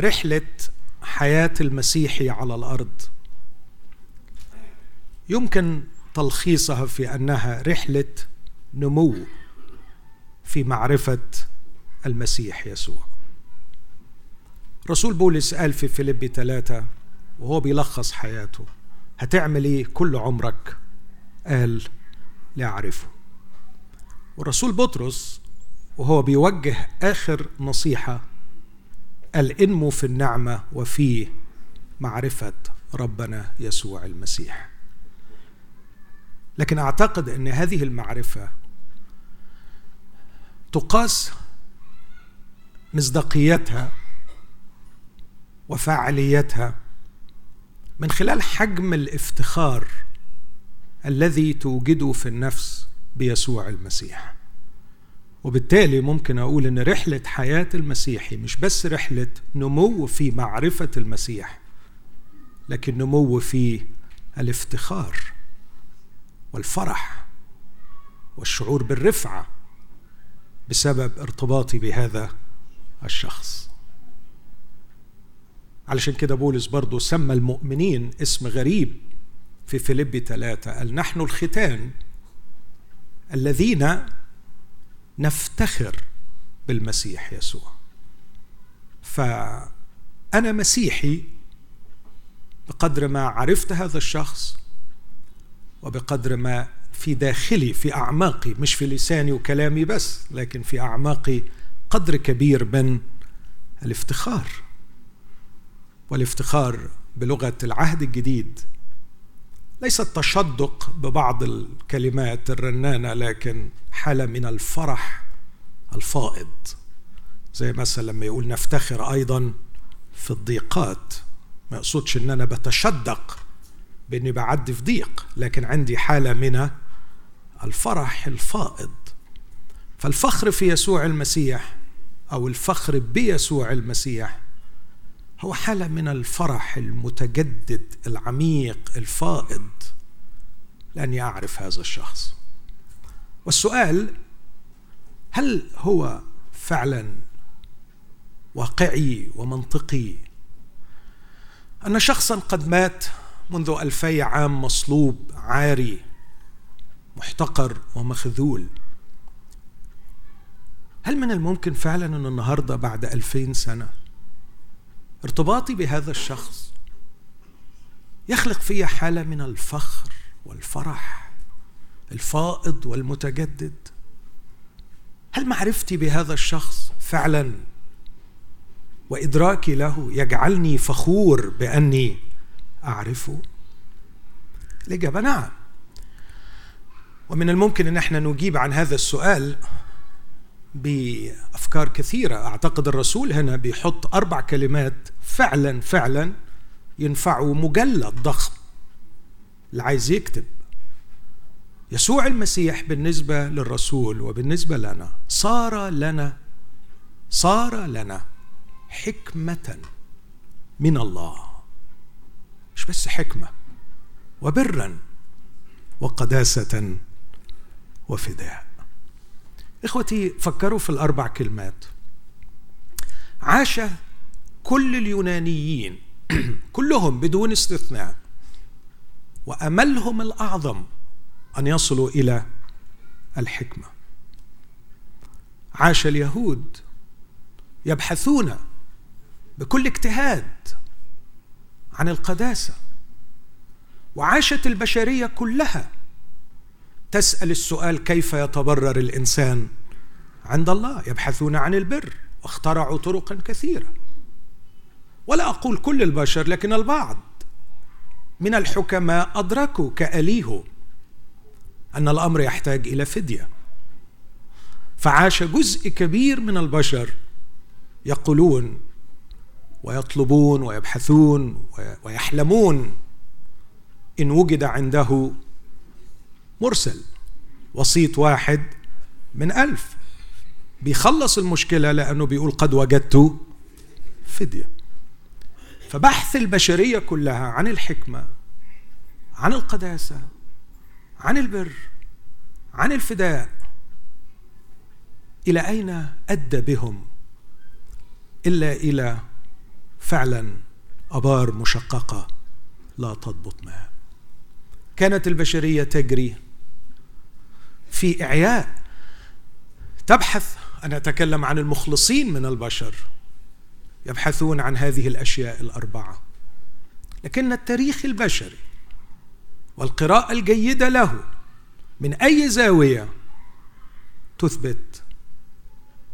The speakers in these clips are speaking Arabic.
رحلة حياة المسيحي على الأرض. يمكن تلخيصها في أنها رحلة نمو في معرفة المسيح يسوع. رسول بولس قال في فيليبي ثلاثة وهو بيلخص حياته هتعمل إيه كل عمرك؟ قال لأعرفه والرسول بطرس وهو بيوجه آخر نصيحة قال انمو في النعمة وفي معرفة ربنا يسوع المسيح. لكن أعتقد أن هذه المعرفة تقاس مصداقيتها وفاعليتها من خلال حجم الافتخار الذي توجده في النفس بيسوع المسيح. وبالتالي ممكن أقول إن رحلة حياة المسيحي مش بس رحلة نمو في معرفة المسيح لكن نمو في الافتخار والفرح والشعور بالرفعة بسبب ارتباطي بهذا الشخص. علشان كده بولس برضه سمى المؤمنين اسم غريب في فيليب ثلاثة قال نحن الختان الذين نفتخر بالمسيح يسوع. فأنا مسيحي بقدر ما عرفت هذا الشخص وبقدر ما في داخلي في أعماقي مش في لساني وكلامي بس لكن في أعماقي قدر كبير من الافتخار. والافتخار بلغة العهد الجديد ليس التشدق ببعض الكلمات الرنانة لكن حالة من الفرح الفائض. زي مثلا لما يقول نفتخر أيضا في الضيقات. ما يقصدش إن أنا بتشدق بإني بعدي في ضيق لكن عندي حالة من الفرح الفائض. فالفخر في يسوع المسيح أو الفخر بيسوع المسيح هو حالة من الفرح المتجدد العميق الفائض لأني أعرف هذا الشخص. والسؤال هل هو فعلا واقعي ومنطقي؟ أن شخصا قد مات منذ ألفي عام مصلوب عاري محتقر ومخذول. هل من الممكن فعلا أن النهارده بعد ألفين سنة ارتباطي بهذا الشخص يخلق في حالة من الفخر والفرح الفائض والمتجدد. هل معرفتي بهذا الشخص فعلا؟ وإدراكي له يجعلني فخور بأني أعرفه؟ الإجابة نعم. ومن الممكن إن إحنا نجيب عن هذا السؤال بأفكار كثيرة. أعتقد الرسول هنا بيحط أربع كلمات فعلا فعلا ينفعوا مجلد ضخم. اللي عايز يكتب. يسوع المسيح بالنسبة للرسول وبالنسبة لنا صار لنا صار لنا حكمة من الله. مش بس حكمة وبرا وقداسة وفداء. إخوتي فكروا في الأربع كلمات. عاش كل اليونانيين كلهم بدون استثناء وأملهم الأعظم أن يصلوا إلى الحكمة. عاش اليهود يبحثون بكل اجتهاد عن القداسة وعاشت البشرية كلها تسأل السؤال كيف يتبرر الإنسان؟ عند الله يبحثون عن البر واخترعوا طرقا كثيرة. ولا أقول كل البشر لكن البعض. من الحكماء أدركوا كاليهو أن الأمر يحتاج إلى فدية. فعاش جزء كبير من البشر يقولون ويطلبون ويبحثون ويحلمون إن وجد عنده مرسل وسيط واحد من ألف. بيخلص المشكلة لأنه بيقول قد وجدت فدية فبحث البشرية كلها عن الحكمة عن القداسة عن البر عن الفداء. إلى أين أدى بهم؟ إلا إلى فعلا أبار مشققة لا تضبط ماء كانت البشرية تجري في اعياء تبحث أنا أتكلم عن المخلصين من البشر. يبحثون عن هذه الأشياء الأربعة. لكن التاريخ البشري والقراءة الجيدة له من أي زاوية تثبت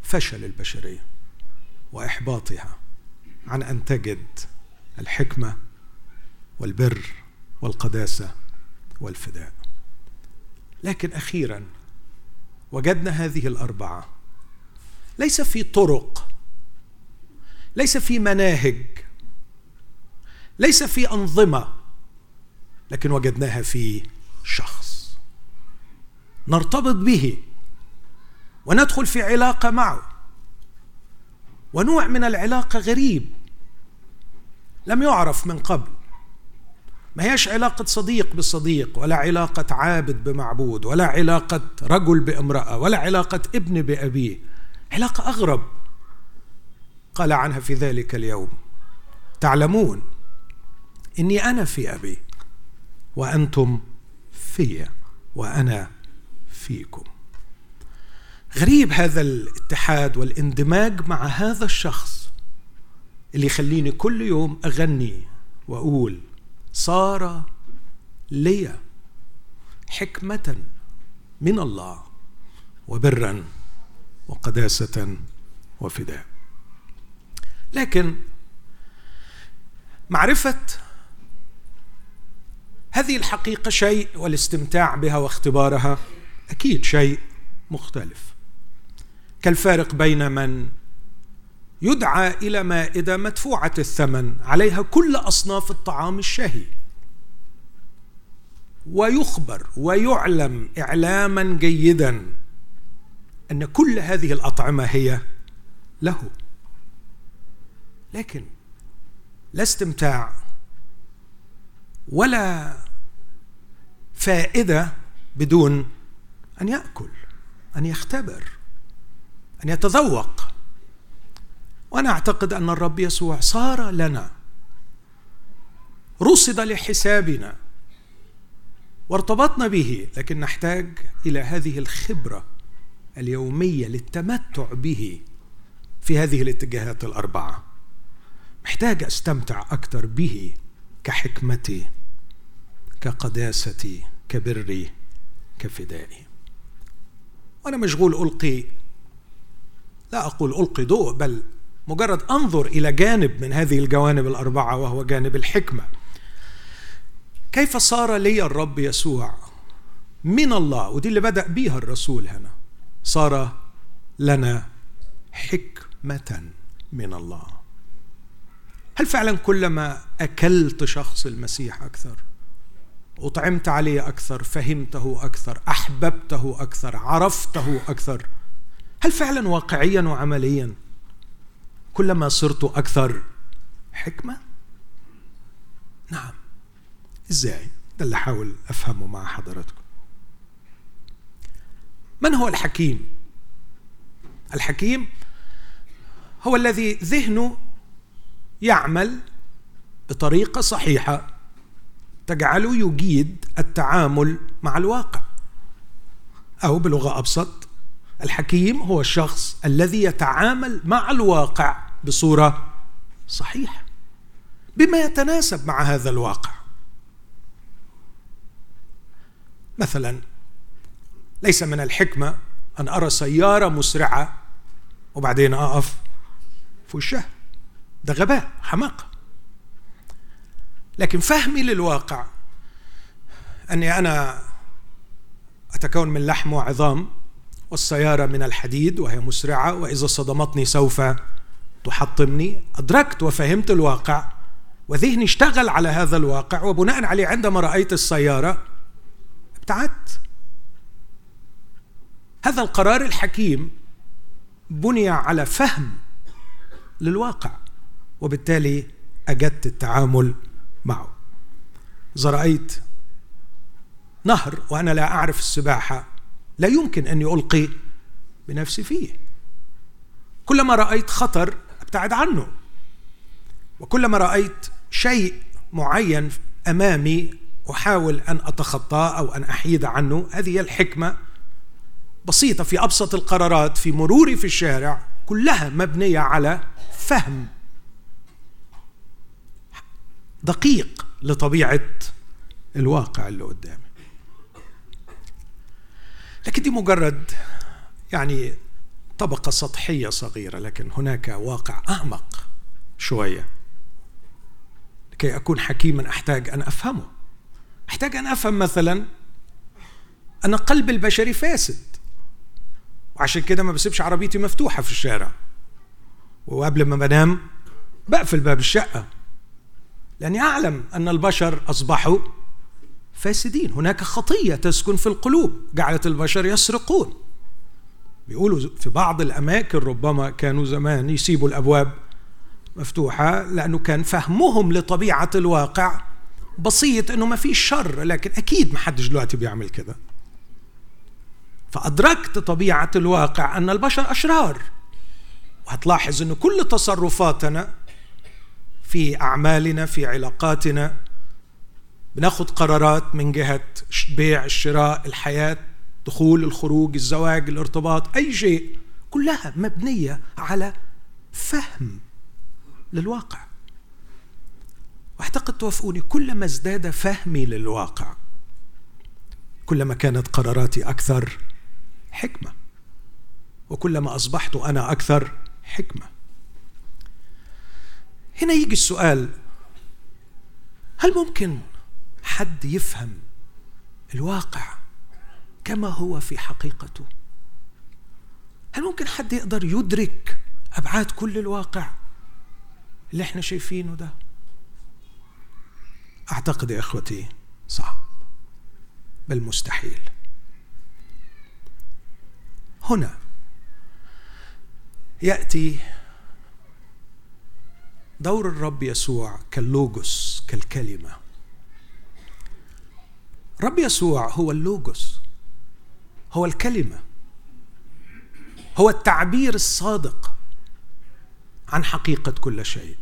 فشل البشرية وإحباطها عن أن تجد الحكمة والبر والقداسة والفداء. لكن أخيرا وجدنا هذه الأربعة. ليس في طرق ليس في مناهج ليس في أنظمة لكن وجدناها في شخص. نرتبط به وندخل في علاقة معه. ونوع من العلاقة غريب لم يعرف من قبل. ما هيش علاقة صديق بصديق ولا علاقة عابد بمعبود ولا علاقة رجل بامرأة ولا علاقة ابن بأبيه. علاقة أغرب. قال عنها في ذلك اليوم. تعلمون إني أنا في أبي وأنتم في وأنا فيكم. غريب هذا الاتحاد والاندماج مع هذا الشخص اللي يخليني كل يوم أغني وأقول صار لي حكمة من الله وبرا وقداسة وفداء. لكن معرفة هذه الحقيقة شيء والاستمتاع بها واختبارها أكيد شيء مختلف. كالفارق بين من يدعى إلى مائدة مدفوعة الثمن عليها كل أصناف الطعام الشهي. ويخبر ويعلم إعلاما جيدا أن كل هذه الأطعمة هي له. لكن لا استمتاع ولا فائدة بدون أن يأكل أن يختبر أن يتذوق. وأنا أعتقد أن الرب يسوع صار لنا رصد لحسابنا وارتبطنا به لكن نحتاج إلى هذه الخبرة اليومية للتمتع به في هذه الاتجاهات الأربعة. محتاج أستمتع أكثر به كحكمتي كقداستي كبري كفدائي. وأنا مشغول ألقي لا أقول ألقي ضوء بل مجرد أنظر إلى جانب من هذه الجوانب الأربعة وهو جانب الحكمة. كيف صار لي الرب يسوع؟ من الله ودي اللي بدأ بيها الرسول هنا. صار لنا حكمة من الله. هل فعلا كلما أكلت شخص المسيح أكثر أطعمت عليه أكثر فهمته أكثر أحببته أكثر عرفته أكثر هل فعلا واقعيا وعمليا؟ كلما صرت أكثر حكمة؟ نعم. إزاي؟ ده اللي أحاول أفهمه مع حضراتكم. من هو الحكيم؟ الحكيم هو الذي ذهنه يعمل بطريقة صحيحة تجعله يجيد التعامل مع الواقع. أو بلغة أبسط. الحكيم هو الشخص الذي يتعامل مع الواقع بصورة صحيحة بما يتناسب مع هذا الواقع. مثلا ليس من الحكمة أن أرى سيارة مسرعة وبعدين أقف في وشها. ده غباء حماقة. لكن فهمي للواقع أني أنا أتكون من لحم وعظام والسيارة من الحديد وهي مسرعة وإذا صدمتني سوف تحطمني أدركت وفهمت الواقع وذهني اشتغل على هذا الواقع وبناء عليه عندما رأيت السيارة ابتعدت. هذا القرار الحكيم بني على فهم للواقع وبالتالي أجدت التعامل معه. إذا رأيت نهر وأنا لا أعرف السباحة لا يمكن أن ألقي بنفسي فيه. كلما رأيت خطر ابتعد عنه. وكلما رأيت شيء معين أمامي أحاول أن أتخطاه أو أن أحيد عنه هذه هي الحكمة بسيطة في أبسط القرارات في مروري في الشارع كلها مبنية على فهم دقيق لطبيعة الواقع اللي قدامي. لكن دي مجرد يعني طبقة سطحية صغيرة لكن هناك واقع أعمق شوية. لكي أكون حكيما أحتاج أن أفهمه. أحتاج أن أفهم مثلا أن قلب البشري فاسد. وعشان كده ما بسيبش عربيتي مفتوحة في الشارع. وقبل ما بنام بقفل باب الشقة. لأني أعلم أن البشر أصبحوا فاسدين. هناك خطية تسكن في القلوب. جعلت البشر يسرقون. بيقولوا في بعض الأماكن ربما كانوا زمان يسيبوا الأبواب مفتوحة لأنه كان فهمهم لطبيعة الواقع بسيط إنه ما فيش شر لكن أكيد ما حدش دلوقتي بيعمل كده. فأدركت طبيعة الواقع أن البشر أشرار. وهتلاحظ إن كل تصرفاتنا في أعمالنا في علاقاتنا بناخد قرارات من جهة بيع الشراء الحياة دخول الخروج الزواج الارتباط أي شيء كلها مبنية على فهم للواقع. وأعتقد توافقوني كلما ازداد فهمي للواقع كلما كانت قراراتي أكثر حكمة وكلما أصبحت أنا أكثر حكمة. هنا يجي السؤال هل ممكن حد يفهم الواقع كما هو في حقيقته. هل ممكن حد يقدر يدرك أبعاد كل الواقع اللي إحنا شايفينه ده؟ أعتقد يا إخوتي صعب بل مستحيل. هنا يأتي دور الرب يسوع كاللوجوس كالكلمة. رب يسوع هو اللوجوس هو الكلمة هو التعبير الصادق عن حقيقة كل شيء.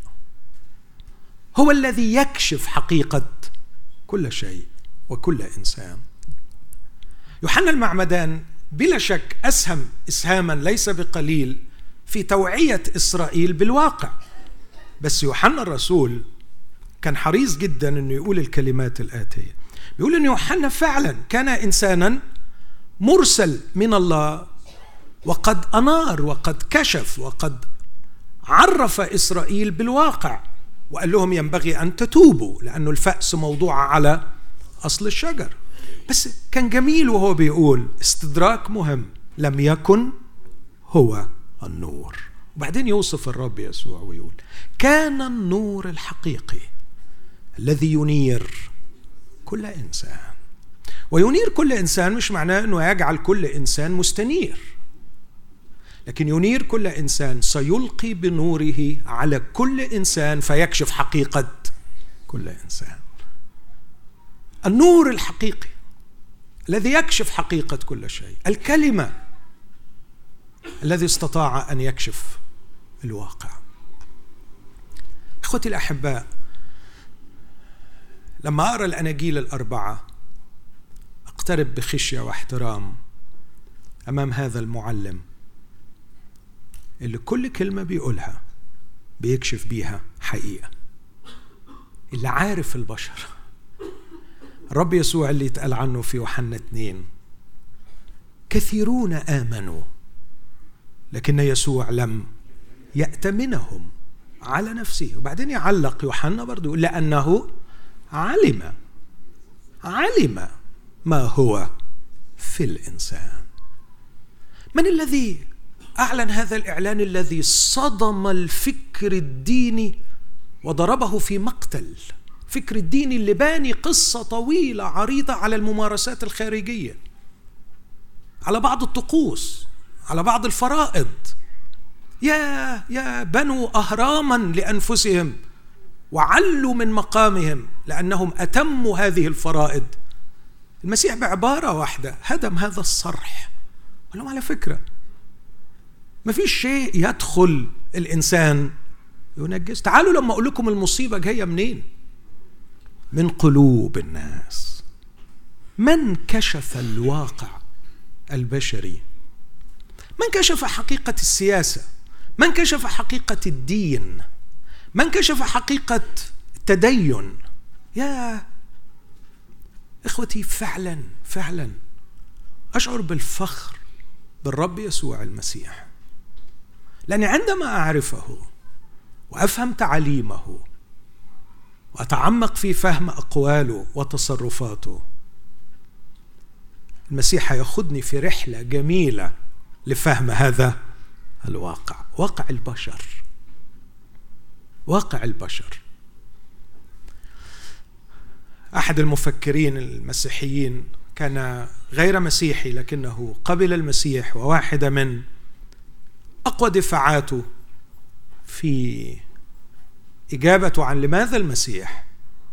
هو الذي يكشف حقيقة كل شيء وكل إنسان. يوحنا المعمدان بلا شك أسهم إسهاما ليس بقليل في توعية إسرائيل بالواقع. بس يوحنا الرسول كان حريص جدا إنه يقول الكلمات الآتية. بيقول إن يوحنا فعلا كان انسانا مرسل من الله وقد أنار وقد كشف وقد عرف إسرائيل بالواقع وقال لهم ينبغي أن تتوبوا لأنه الفأس موضوع على أصل الشجر. بس كان جميل وهو بيقول استدراك مهم لم يكن هو النور. وبعدين يوصف الرب يسوع ويقول كان النور الحقيقي الذي ينير كل إنسان. وينير كل إنسان مش معناه إنه يجعل كل إنسان مستنير. لكن ينير كل إنسان سيلقي بنوره على كل إنسان فيكشف حقيقة كل إنسان. النور الحقيقي الذي يكشف حقيقة كل شيء الكلمة الذي استطاع أن يكشف الواقع. إخوتي الأحباء لما اقرا الأناجيل الأربعة اقترب بخشية واحترام أمام هذا المعلم اللي كل كلمة بيقولها بيكشف بيها حقيقة. اللي عارف البشر. الرب يسوع اللي يتقال عنه في يوحنا اثنين كثيرون آمنوا لكن يسوع لم يأتمنهم على نفسه. وبعدين يعلق يوحنا برضه يقول لأنه علم علم. ما هو في الإنسان؟ من الذي أعلن هذا الإعلان الذي صدم الفكر الديني وضربه في مقتل؟ فكر الديني اللي باني قصة طويلة عريضة على الممارسات الخارجية. على بعض الطقوس على بعض الفرائض. يا يا بنوا أهراما لأنفسهم وعلوا من مقامهم لأنهم أتموا هذه الفرائض. المسيح بعبارة واحدة هدم هذا الصرح. قال لهم على فكرة. ما فيش شيء يدخل الإنسان ينجس. تعالوا لما أقول لكم المصيبة جاية منين؟ من قلوب الناس. من كشف الواقع البشري؟ من كشف حقيقة السياسة؟ من كشف حقيقة الدين؟ من كشف حقيقة التدين؟ يا إخوتي فعلا فعلا. أشعر بالفخر بالرب يسوع المسيح. لأني عندما أعرفه وأفهم تعاليمه وأتعمق في فهم أقواله وتصرفاته المسيح ياخذني في رحلة جميلة لفهم هذا الواقع واقع البشر. واقع البشر. أحد المفكرين المسيحيين كان غير مسيحي لكنه قبل المسيح وواحده من أقوى دفاعاته في اجابته عن لماذا المسيح؟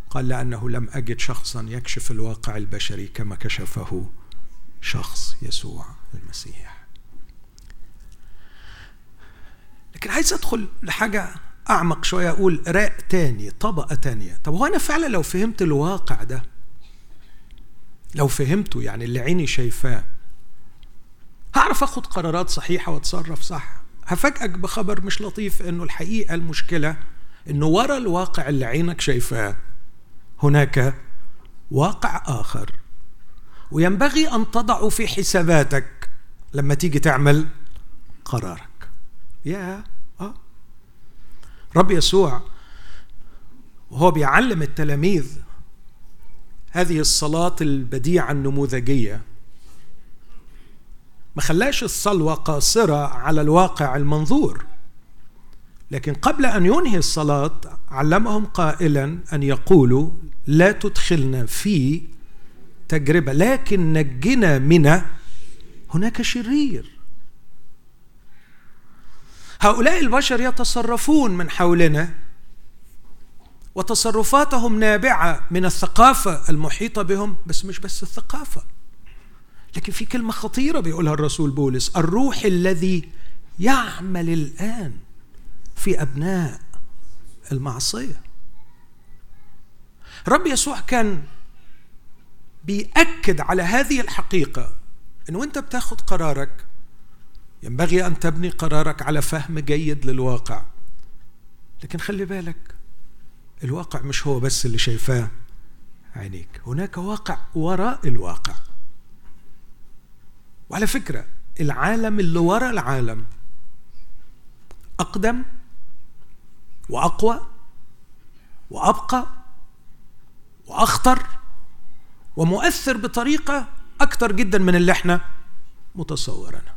قال لأنه لم أجد شخصا يكشف الواقع البشري كما كشفه شخص يسوع المسيح. لكن عايز أدخل لحاجة أعمق شوية أقول راء تاني طبقة تانية. طب هو أنا فعلا لو فهمت الواقع ده لو فهمته يعني اللي عيني شايفاه هعرف آخد قرارات صحيحة وأتصرف صح؟ هفاجئك بخبر مش لطيف إنه الحقيقة المشكلة إنه ورا الواقع اللي عينك شايفاه هناك واقع آخر. وينبغي أن تضعه في حساباتك لما تيجي تعمل قرارك. يا آه رب يسوع وهو بيعلم التلاميذ هذه الصلاة البديعة النموذجية. ما خلاش الصلوة قاصرة على الواقع المنظور لكن قبل أن ينهي الصلاة علمهم قائلا أن يقولوا لا تدخلنا في تجربة لكن نجنا من هناك شرير. هؤلاء البشر يتصرفون من حولنا وتصرفاتهم نابعة من الثقافة المحيطة بهم بس مش بس الثقافة. لكن في كلمة خطيرة بيقولها الرسول بولس الروح الذي يعمل الآن في أبناء المعصية. رب يسوع كان بيأكد على هذه الحقيقة أن وأنت بتاخد قرارك ينبغي أن تبني قرارك على فهم جيد للواقع. لكن خلي بالك الواقع مش هو بس اللي شايفاه عينيك. هناك واقع وراء الواقع. وعلى فكرة العالم اللي وراء العالم أقدم وأقوى وأبقى وأخطر ومؤثر بطريقة أكثر جدا من اللي إحنا متصورينها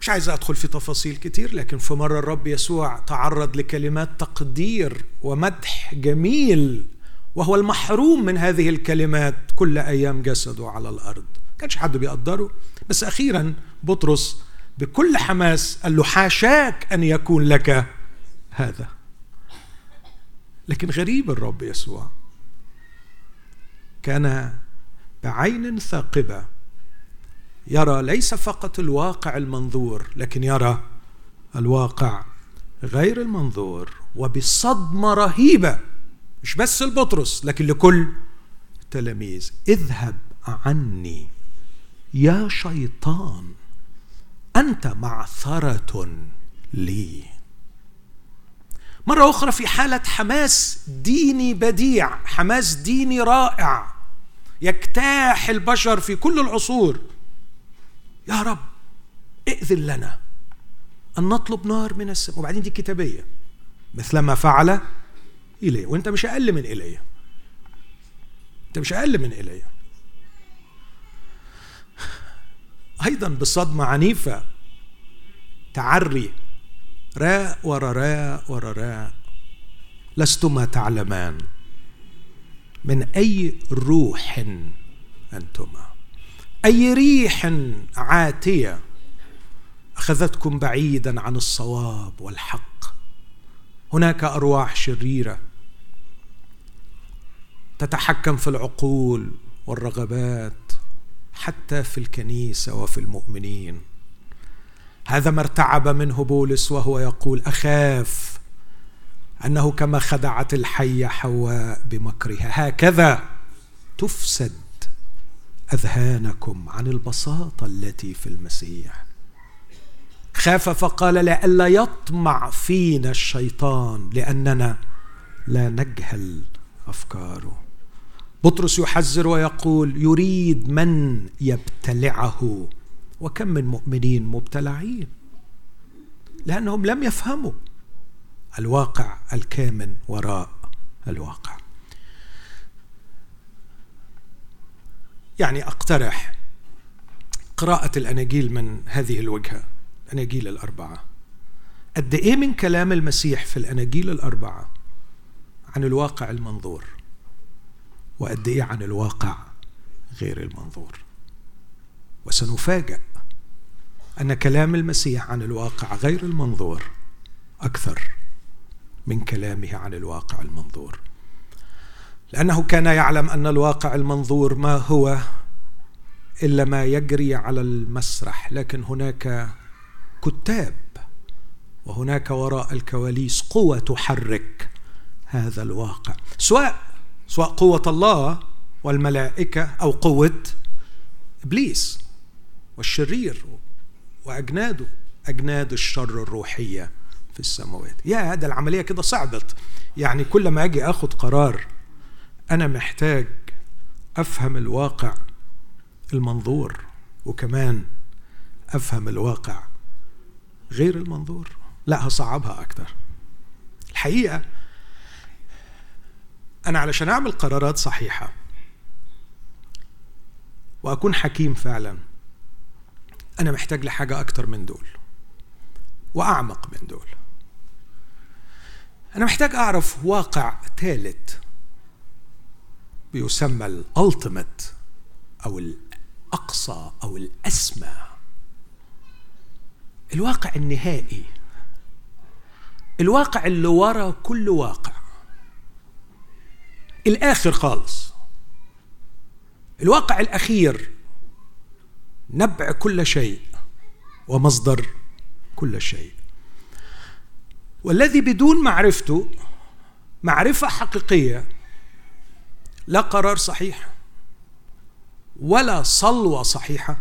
مش عايز أدخل في تفاصيل كتير لكن في مرة الرب يسوع تعرض لكلمات تقدير ومدح جميل وهو المحروم من هذه الكلمات كل أيام جسده على الأرض. كانش حد بيقدره. بس أخيرا بطرس بكل حماس قال له حاشاك أن يكون لك هذا. لكن غريب الرب يسوع. كان بعين ثاقبة يرى ليس فقط الواقع المنظور لكن يرى الواقع غير المنظور وبصدمة رهيبة. مش بس لبطرس لكن لكل التلاميذ. اذهب عني يا شيطان أنت معثرة لي. مرة أخرى في حالة حماس ديني بديع حماس ديني رائع يجتاح البشر في كل العصور. يا رب ائذن لنا أن نطلب نار من السماء. وبعدين دي كتابية. مثل ما فعل إليه وأنت مش أقل من إليه أنت مش أقل من إليه أيضا بصدمة عنيفة. تعري. راء ورا راء ورا راء لستما تعلمان. من أي روح أنتما؟ أي ريح عاتية أخذتكم بعيدا عن الصواب والحق. هناك أرواح شريرة تتحكم في العقول والرغبات حتى في الكنيسة وفي المؤمنين. هذا ما ارتعب منه بولس وهو يقول أخاف أنه كما خدعت الحية حواء بمكرها. هكذا تفسد أذهانكم عن البساطة التي في المسيح. خاف فقال لئلا يطمع فينا الشيطان لأننا لا نجهل أفكاره. بطرس يحذر ويقول يريد من يبتلعه وكم من مؤمنين مبتلعين لأنهم لم يفهموا الواقع الكامن وراء الواقع. يعني أقترح قراءة الأناجيل من هذه الوجهة الأناجيل الأربعة. قد إيه من كلام المسيح في الأناجيل الأربعة عن الواقع المنظور؟ وقد إيه عن الواقع غير المنظور؟ وسنفاجأ أن كلام المسيح عن الواقع غير المنظور أكثر من كلامه عن الواقع المنظور. لأنه كان يعلم أن الواقع المنظور ما هو إلا ما يجري على المسرح لكن هناك كتاب وهناك وراء الكواليس قوة تحرك هذا الواقع. سواء سواء قوة الله والملائكة أو قوة إبليس والشرير وأجناده أجناد الشر الروحية في السماوات. يا هذا العملية كده صعبت. يعني كل ما أجي أخذ قرار أنا محتاج أفهم الواقع المنظور وكمان أفهم الواقع غير المنظور. لا هصعبها أكتر. الحقيقة أنا علشان أعمل قرارات صحيحة وأكون حكيم فعلا أنا محتاج لحاجة أكتر من دول وأعمق من دول. أنا محتاج أعرف واقع ثالث بيسمى الألتيميت أو الأقصى أو الأسمى. الواقع النهائي. الواقع اللي ورا كل واقع. الآخر خالص. الواقع الأخير. نبع كل شيء ومصدر كل شيء. والذي بدون معرفته معرفة حقيقية لا قرار صحيح ولا صلوة صحيحة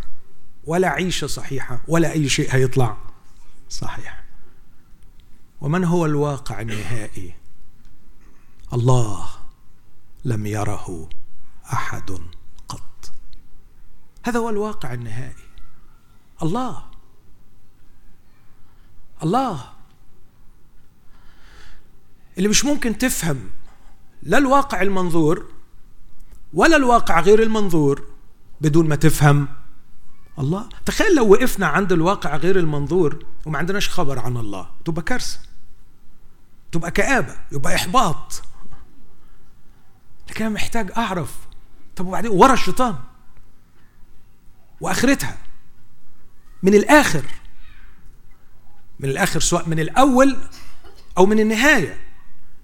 ولا عيشة صحيحة ولا أي شيء هيطلع صحيح. ومن هو الواقع النهائي؟ الله لم يره أحد قط. هذا هو الواقع النهائي. الله الله. اللي مش ممكن تفهم لا الواقع المنظور ولا الواقع غير المنظور بدون ما تفهم. الله تخيل لو وقفنا عند الواقع غير المنظور وما عندناش خبر عن الله تبقى كارثة تبقى كآبة يبقى إحباط. لكن أنا محتاج أعرف طب وبعدين ورا الشيطان وآخرتها من الآخر من الآخر سواء من الأول أو من النهاية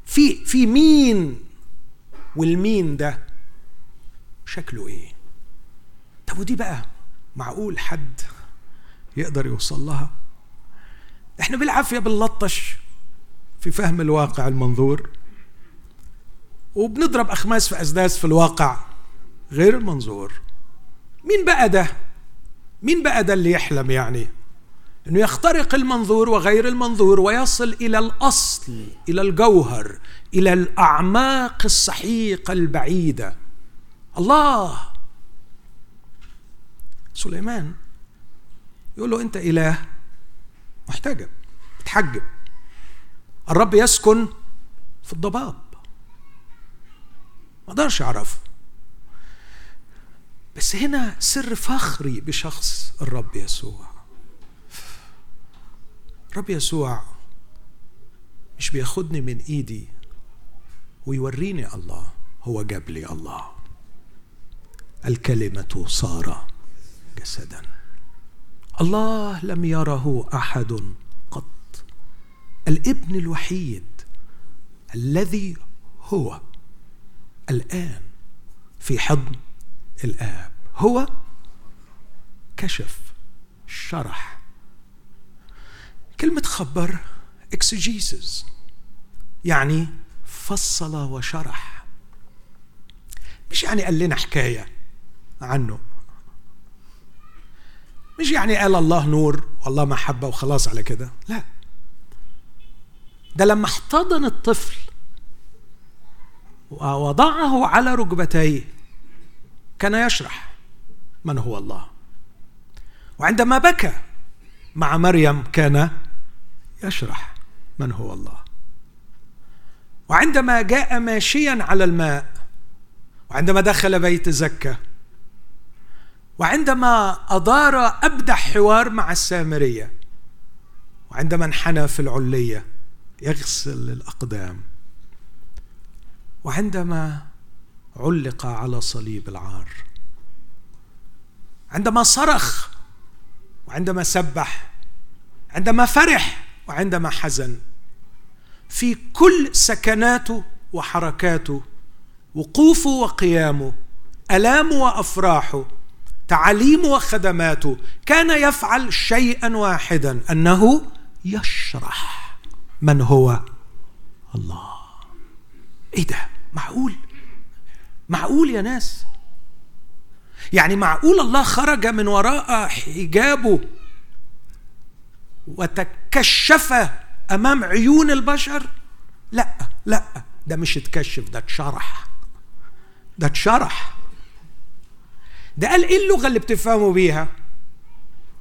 في في مين والمين ده؟ شكله إيه؟ طب ودي بقى معقول حد يقدر يوصل لها؟ إحنا بالعافية بنلطش في فهم الواقع المنظور وبنضرب أخماس في أسداس في الواقع غير المنظور. مين بقى ده؟ مين بقى ده اللي يحلم يعني؟ إنه يخترق المنظور وغير المنظور ويصل إلى الأصل إلى الجوهر إلى الأعماق السحيقة البعيدة. الله. سليمان يقول له أنت إله محتجب متحجب الرب يسكن في الضباب. ما أقدرش أعرفه. بس هنا سر فخري بشخص الرب يسوع. الرب يسوع مش بياخدني من إيدي ويوريني الله هو جاب لي الله. الكلمة صار جسدا. الله لم يره أحد قط. الابن الوحيد الذي هو الآن في حضن الآب. هو كشف شرح. كلمة خبر اكسجيسز يعني فصل وشرح. مش يعني قال لنا حكاية عنه. مش يعني قال الله نور والله محبة وخلاص على كده. لا. ده لما احتضن الطفل ووضعه على ركبتيه كان يشرح من هو الله. وعندما بكى مع مريم كان يشرح من هو الله. وعندما جاء ماشيا على الماء وعندما دخل بيت زكا وعندما أدار أبدع حوار مع السامرية وعندما انحنى في العلية يغسل الأقدام وعندما علق على صليب العار عندما صرخ وعندما سبح عندما فرح وعندما حزن في كل سكناته وحركاته وقوفه وقيامه الامه وافراحه تعاليمه وخدماته كان يفعل شيئا واحدا أنه يشرح من هو الله. إيه ده؟ معقول؟ معقول يا ناس؟ يعني معقول الله خرج من وراء حجابه وتكشف أمام عيون البشر؟ لا لا ده مش اتكشف ده اتشرح. ده اتشرح. ده قال إيه اللغة اللي بتفهموا بيها؟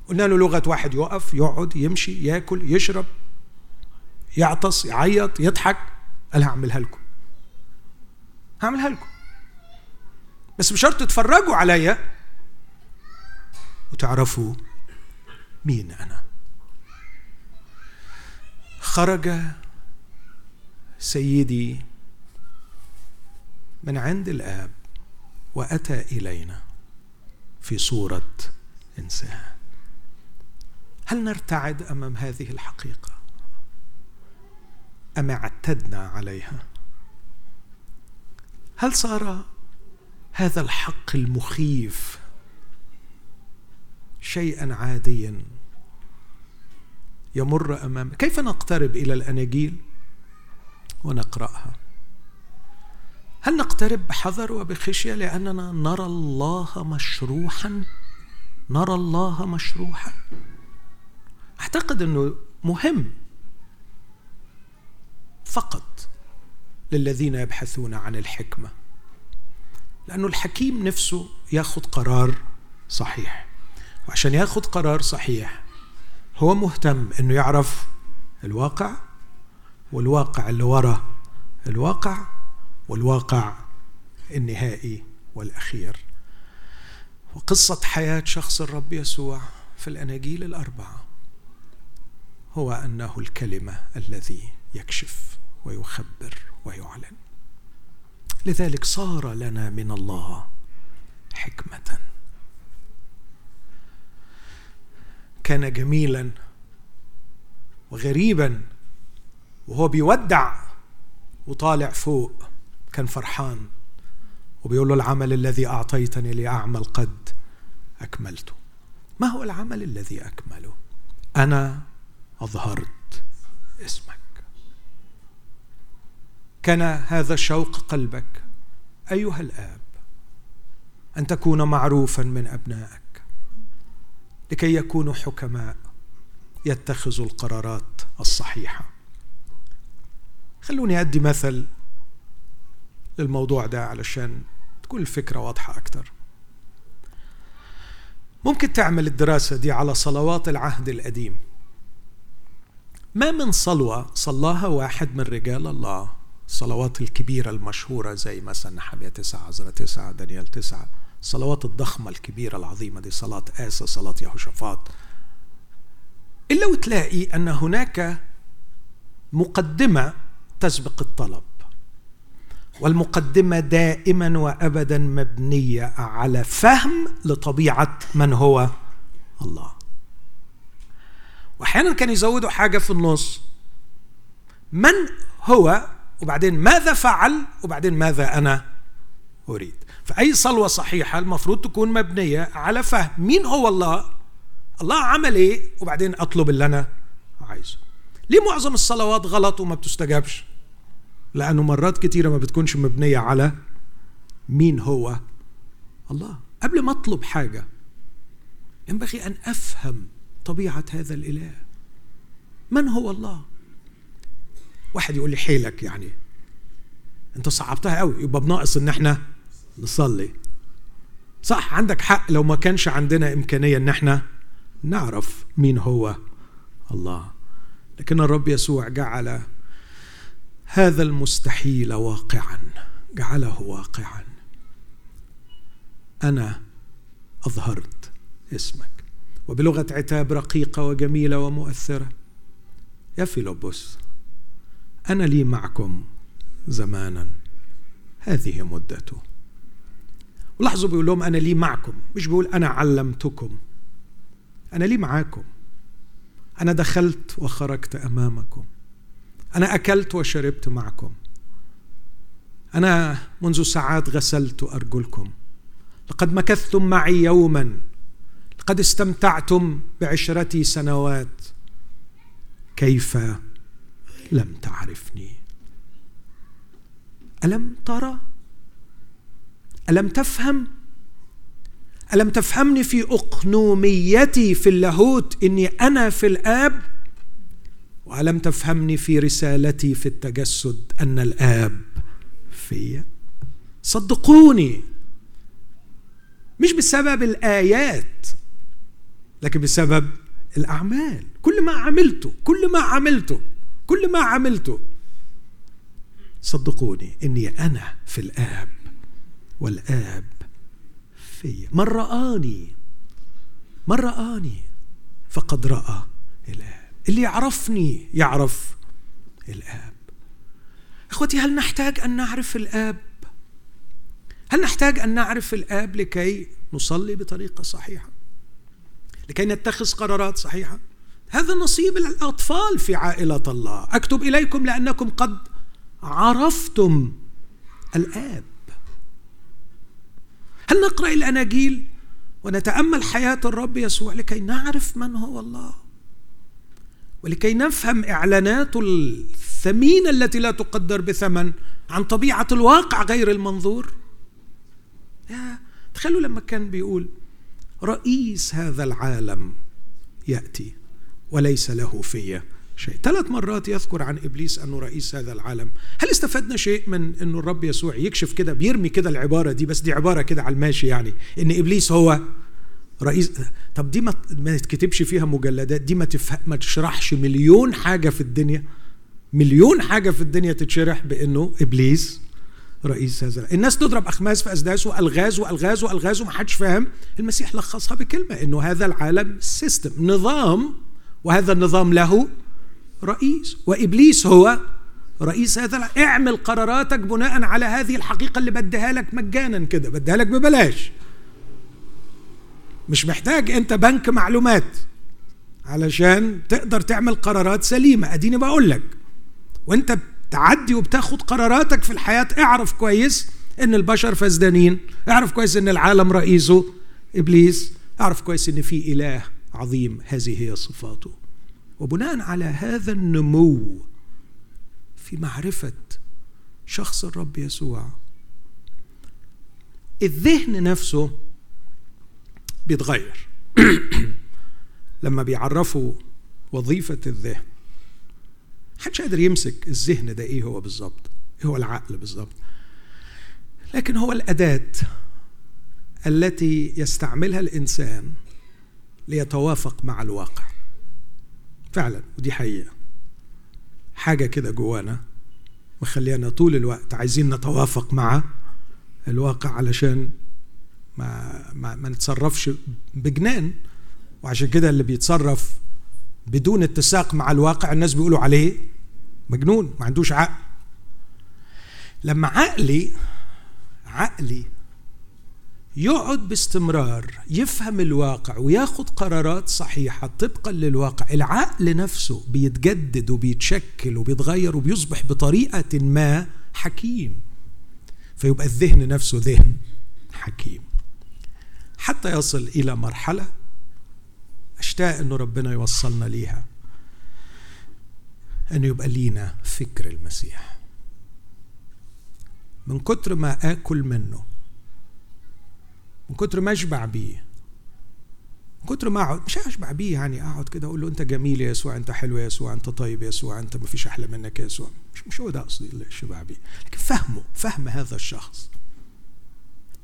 قلنا له لغة واحد يقف يقعد يمشي ياكل يشرب يعطس يعيط يضحك. قال هعملها لكم. هعملها لكم. بس بشرط تتفرجوا عليا وتعرفوا مين أنا. خرج سيدي من عند الآب وأتى إلينا. في صورة إنسان. هل نرتعد أمام هذه الحقيقة؟ أم اعتدنا عليها؟ هل صار هذا الحق المخيف شيئا عاديا يمر أمام؟ كيف نقترب إلى الأناجيل ونقرأها؟ هل نقترب بحذر وبخشية لأننا نرى الله مشروحا؟ نرى الله مشروحا. أعتقد أنه مهم فقط للذين يبحثون عن الحكمة لأنه الحكيم نفسه يأخذ قرار صحيح. وعشان يأخذ قرار صحيح هو مهتم إنه يعرف الواقع والواقع اللي ورا الواقع والواقع النهائي والأخير. وقصة حياة شخص الرب يسوع في الأناجيل الأربعة هو أنه الكلمة الذي يكشف ويخبر ويعلن. لذلك صار لنا من الله حكمة. كان جميلا وغريبا وهو بيودع وطالع فوق كان فرحان وبيقول له العمل الذي أعطيتني لأعمل قد أكملته. ما هو العمل الذي أكمله؟ أنا أظهرت اسمك. كان هذا شوق قلبك أيها الآب أن تكون معروفا من أبنائك لكي يكونوا حكماء يتخذوا القرارات الصحيحة. خلوني أدي مثل للموضوع ده علشان تكون الفكرة واضحة أكتر. ممكن تعمل الدراسة دي على صلوات العهد القديم. ما من صلوة صلاها واحد من رجال الله. الصلوات الكبيرة المشهورة زي مثلا نحمية تسعة عزرة تسعة دانيال تسعة. الصلوات الضخمة الكبيرة العظيمة دي صلاة آسى صلاة يهوشافاط. إلا وتلاقي أن هناك مقدمة تسبق الطلب. والمقدمة دائما وأبدا مبنية على فهم لطبيعة من هو الله. وأحيانا كان يزودوا حاجة في النص. من هو وبعدين ماذا فعل وبعدين ماذا أنا أريد. فأي صلوة صحيحة المفروض تكون مبنية على فهم مين هو الله الله عمل إيه وبعدين أطلب اللي أنا عايزه. ليه معظم الصلوات غلط وما بتستجابش؟ لأنه مرات كتيرة ما بتكونش مبنية على مين هو. الله قبل ما أطلب حاجة ينبغي أن أفهم طبيعة هذا الإله. من هو الله؟ واحد يقول لي حيلك يعني. أنت صعبتها قوي يبقى بناقص إن إحنا نصلي. صح عندك حق لو ما كانش عندنا إمكانية إن إحنا نعرف مين هو الله. لكن الرب يسوع جعل هذا المستحيل واقعا جعله واقعا. أنا أظهرت اسمك وبلغة عتاب رقيقة وجميلة ومؤثرة. يا فيلبس أنا لي معكم زمانا. هذه مدته. ولاحظوا بيقول لهم أنا لي معكم مش بيقول أنا علمتكم. أنا لي معاكم. أنا دخلت وخرجت أمامكم. أنا أكلت وشربت معكم. أنا منذ ساعات غسلت أرجلكم. لقد مكثتم معي يوما. لقد استمتعتم بعشرتي سنوات. كيف لم تعرفني؟ ألم ترى؟ ألم تفهم؟ ألم تفهمني في أقنوميتي في اللاهوت إني أنا في الآب؟ والم تفهمني في رسالتي في التجسد أن الآب في صدقوني. مش بسبب الآيات لكن بسبب الأعمال. كل ما عملته كل ما عملته كل ما عملته. صدقوني إني أنا في الآب والآب في من رآني من رآني فقد رأى الآب. اللي يعرفني يعرف الآب. إخوتي هل نحتاج أن نعرف الآب؟ هل نحتاج أن نعرف الآب لكي نصلي بطريقة صحيحة؟ لكي نتخذ قرارات صحيحة؟ هذا نصيب الأطفال في عائلة الله. أكتب إليكم لأنكم قد عرفتم الآب. هل نقرأ الأناجيل ونتأمل حياة الرب يسوع لكي نعرف من هو الله؟ ولكي نفهم اعلاناته الثمينه التي لا تقدر بثمن عن طبيعة الواقع غير المنظور. يا تخيلوا لما كان بيقول رئيس هذا العالم يأتي وليس له في شيء. ثلاث مرات يذكر عن إبليس أنه رئيس هذا العالم. هل استفدنا شيء من إنه الرب يسوع يكشف كده بيرمي كده العبارة دي؟ بس دي عبارة كده على الماشي يعني إن إبليس هو رئيس طب دي ما ما تكتبش فيها مجلدات دي ما تفهم ما تشرحش مليون حاجة في الدنيا مليون حاجة في الدنيا تتشرح بإنه إبليس رئيس هذا الناس تضرب أخماس في أسداس وألغاز وألغاز وألغاز وما حدش فاهم. المسيح لخصها بكلمة إنه هذا العالم سيستم نظام وهذا النظام له رئيس وإبليس هو رئيس هذا العالم. اعمل قراراتك بناء على هذه الحقيقة اللي بديها لك مجانا كده بديها لك ببلاش. مش محتاج انت بنك معلومات علشان تقدر تعمل قرارات سليمة. اديني بقول لك وانت بتعدي وبتاخد قراراتك في الحياة اعرف كويس ان البشر فسدانين اعرف كويس ان العالم رئيسه إبليس اعرف كويس ان في إله عظيم هذه هي صفاته. وبناء على هذا النمو في معرفة شخص الرب يسوع الذهن نفسه بيتغير. لما بيعرفوا وظيفة الذهن محدش قادر يمسك الذهن ده إيه هو بالظبط إيه هو العقل بالظبط. لكن هو الأداة التي يستعملها الإنسان ليتوافق مع الواقع. فعلا ودي حقيقة. حاجة كده جوانا مخلينا طول الوقت عايزين نتوافق مع الواقع علشان ما ما, ما نتصرفش بجنان. وعشان كده اللي بيتصرف بدون اتساق مع الواقع الناس بيقولوا عليه مجنون ما عندوش عقل. لما عقلي عقلي يقعد باستمرار يفهم الواقع وياخد قرارات صحيحة طبقا للواقع العقل نفسه بيتجدد وبيتشكل وبيتغير وبيصبح بطريقة ما حكيم. فيبقى الذهن نفسه ذهن حكيم. حتى يصل إلى مرحلة أشتاق إنه ربنا يوصلنا ليها. أن يبقى لينا فكر المسيح. من كتر ما آكل منه من كتر ما أشبع بيه من كتر ما أقعد مش أشبع بيه يعني أقعد كده أقول له أنت جميل يا يسوع أنت حلو يا يسوع أنت طيب يا يسوع أنت ما فيش أحلى منك يا يسوع. مش, مش هو ده قصدي الشبع بيه. لكن فهمه فهم هذا الشخص.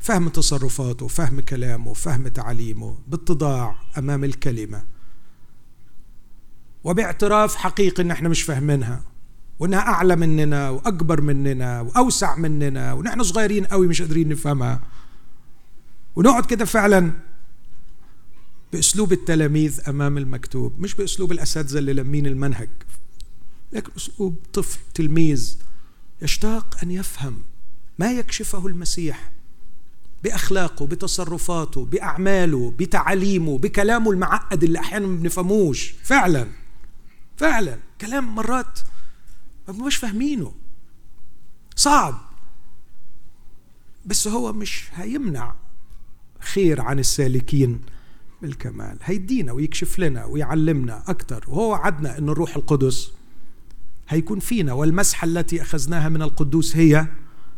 فهم تصرفاته فهم كلامه فهم تعليمه باتضاع أمام الكلمة. وباعتراف حقيقي إن إحنا مش فاهمينها وإنها أعلى مننا وأكبر مننا وأوسع مننا ونحن صغيرين قوي مش قادرين نفهمها. ونقعد كده فعلا بأسلوب التلاميذ أمام المكتوب مش بأسلوب الأساتذة اللي لمين المنهج لكن اسلوب طفل تلميذ يشتاق أن يفهم ما يكشفه المسيح بأخلاقه بتصرفاته بأعماله بتعاليمه بكلامه المعقد اللي أحيانا ما بنفهموش. فعلا فعلا. كلام مرات ما بنبقاش فاهمينه. صعب. بس هو مش هيمنع خير عن السالكين بالكمال. هيدينا ويكشف لنا ويعلمنا أكتر. وهو وعدنا أن الروح القدس هيكون فينا والمسحة التي أخذناها من القدوس هي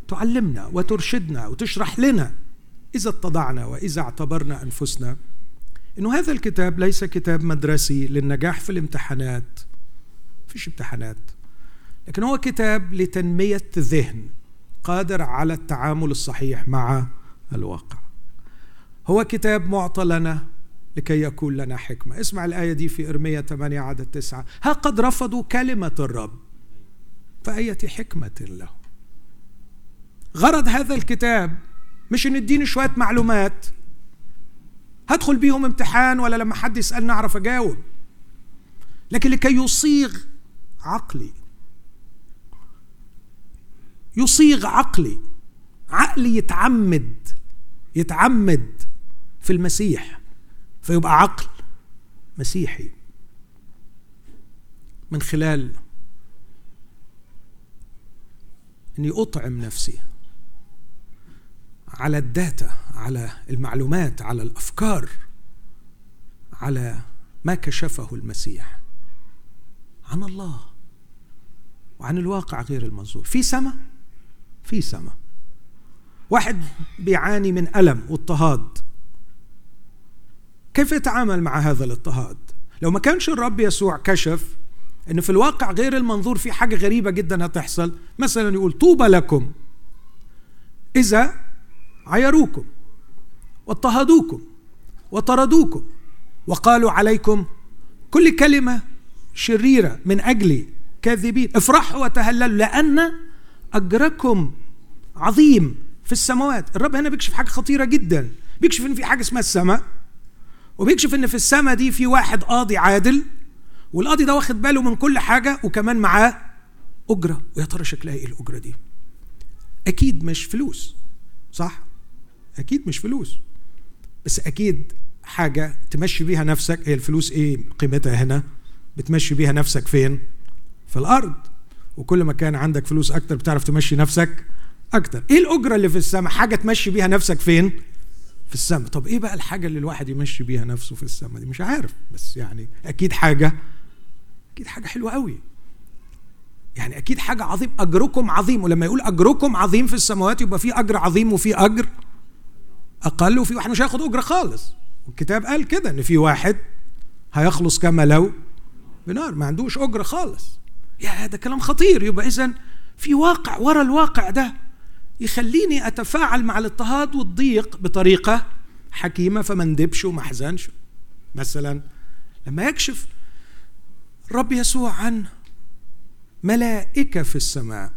تعلمنا وترشدنا وتشرح لنا إذا اتضعنا وإذا اعتبرنا أنفسنا. إنه هذا الكتاب ليس كتاب مدرسي للنجاح في الامتحانات. فيش امتحانات. لكن هو كتاب لتنمية ذهن قادر على التعامل الصحيح مع الواقع. هو كتاب معطى لنا لكي يكون لنا حكمة. اسمع الآية دي في إرمية 8 عدد 9 ها قد رفضوا كلمة الرب فأية حكمة له؟ غرض هذا الكتاب مش ان اديني شوية معلومات. هدخل بيهم امتحان ولا لما حد يسألني أعرف أجاوب. لكن لكي يصيغ عقلي. يصيغ عقلي. عقلي يتعمد يتعمد في المسيح فيبقى عقل مسيحي. من خلال إني أطعم نفسي. على الداتا على المعلومات على الأفكار على ما كشفه المسيح عن الله وعن الواقع غير المنظور. في سماء؟ في سماء. واحد بيعاني من ألم واضطهاد. كيف يتعامل مع هذا الاضطهاد؟ لو ما كانش الرب يسوع كشف إن في الواقع غير المنظور في حاجة غريبة جدا هتحصل مثلا يقول طوبى لكم. إذا عيروكم واضطهدوكم وطردوكم وقالوا عليكم كل كلمة شريرة من أجلي كاذبين. افرحوا وتهللوا لأن أجركم عظيم في السماوات. الرب هنا بيكشف حاجة خطيرة جدا. بيكشف إن في حاجة اسمها السماء وبيكشف إن في السماء دي في واحد قاضي عادل والقاضي ده واخد باله من كل حاجة وكمان معاه أجرة. ويا ترى شكلها إيه الأجرة دي؟ أكيد مش فلوس صح؟ أكيد مش فلوس. بس أكيد حاجة تمشي بيها نفسك هي الفلوس إيه؟ قيمتها هنا. بتمشي بيها نفسك فين؟ في الأرض. وكل ما كان عندك فلوس أكتر بتعرف تمشي نفسك أكتر. إيه الأجرة اللي في السماء؟ حاجة تمشي بيها نفسك فين؟ في السماء. طب إيه بقى الحاجة اللي الواحد يمشي بيها نفسه في السماء دي؟ مش عارف. بس يعني أكيد حاجة أكيد حاجة حلوة قوي يعني أكيد حاجة عظيم أجركم عظيم. ولما يقول أجركم عظيم في السماوات يبقى في أجر عظيم وفي أجر أقل وفي واحد مش هياخد أجرة خالص. والكتاب قال كده إن في واحد هيخلص كما لو بنار ما عندوش أجرة خالص. يا هذا كلام خطير. يبقى اذا في واقع ورا الواقع ده يخليني أتفاعل مع الاضطهاد والضيق بطريقة حكيمة فما ندبش وما أحزنش. مثلا لما يكشف الرب يسوع عن ملائكة في السماء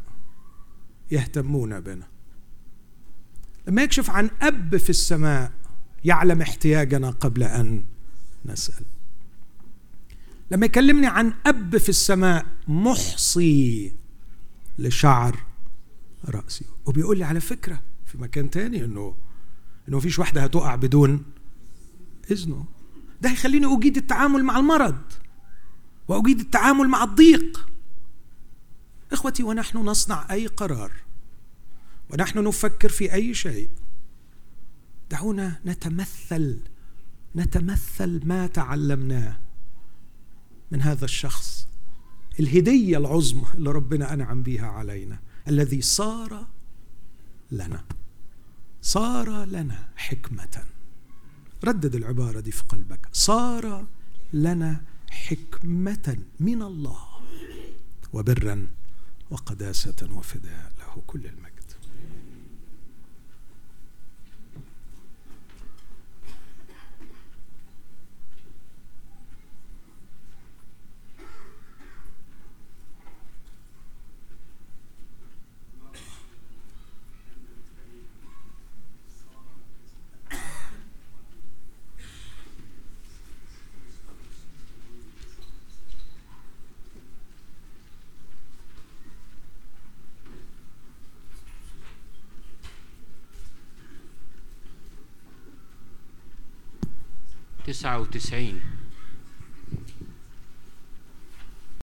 يهتمون بنا. لما يكشف عن أب في السماء يعلم احتياجنا قبل أن نسأل. لما يكلمني عن أب في السماء محصي لشعر رأسي. وبيقول لي على فكرة في مكان تاني انه إنه مفيش واحدة هتقع بدون إذنه. ده هيخليني أجيد التعامل مع المرض وأجيد التعامل مع الضيق. إخوتي ونحن نصنع أي قرار. ونحن نفكر في أي شيء. دعونا نتمثل نتمثل ما تعلمناه من هذا الشخص. الهدية العظمى اللي ربنا أنعم بيها علينا الذي صار لنا. صار لنا حكمة. ردد العبارة دي في قلبك. صار لنا حكمة من الله وبرا وقداسة وفداء له كل المجد. تسعة وتسعين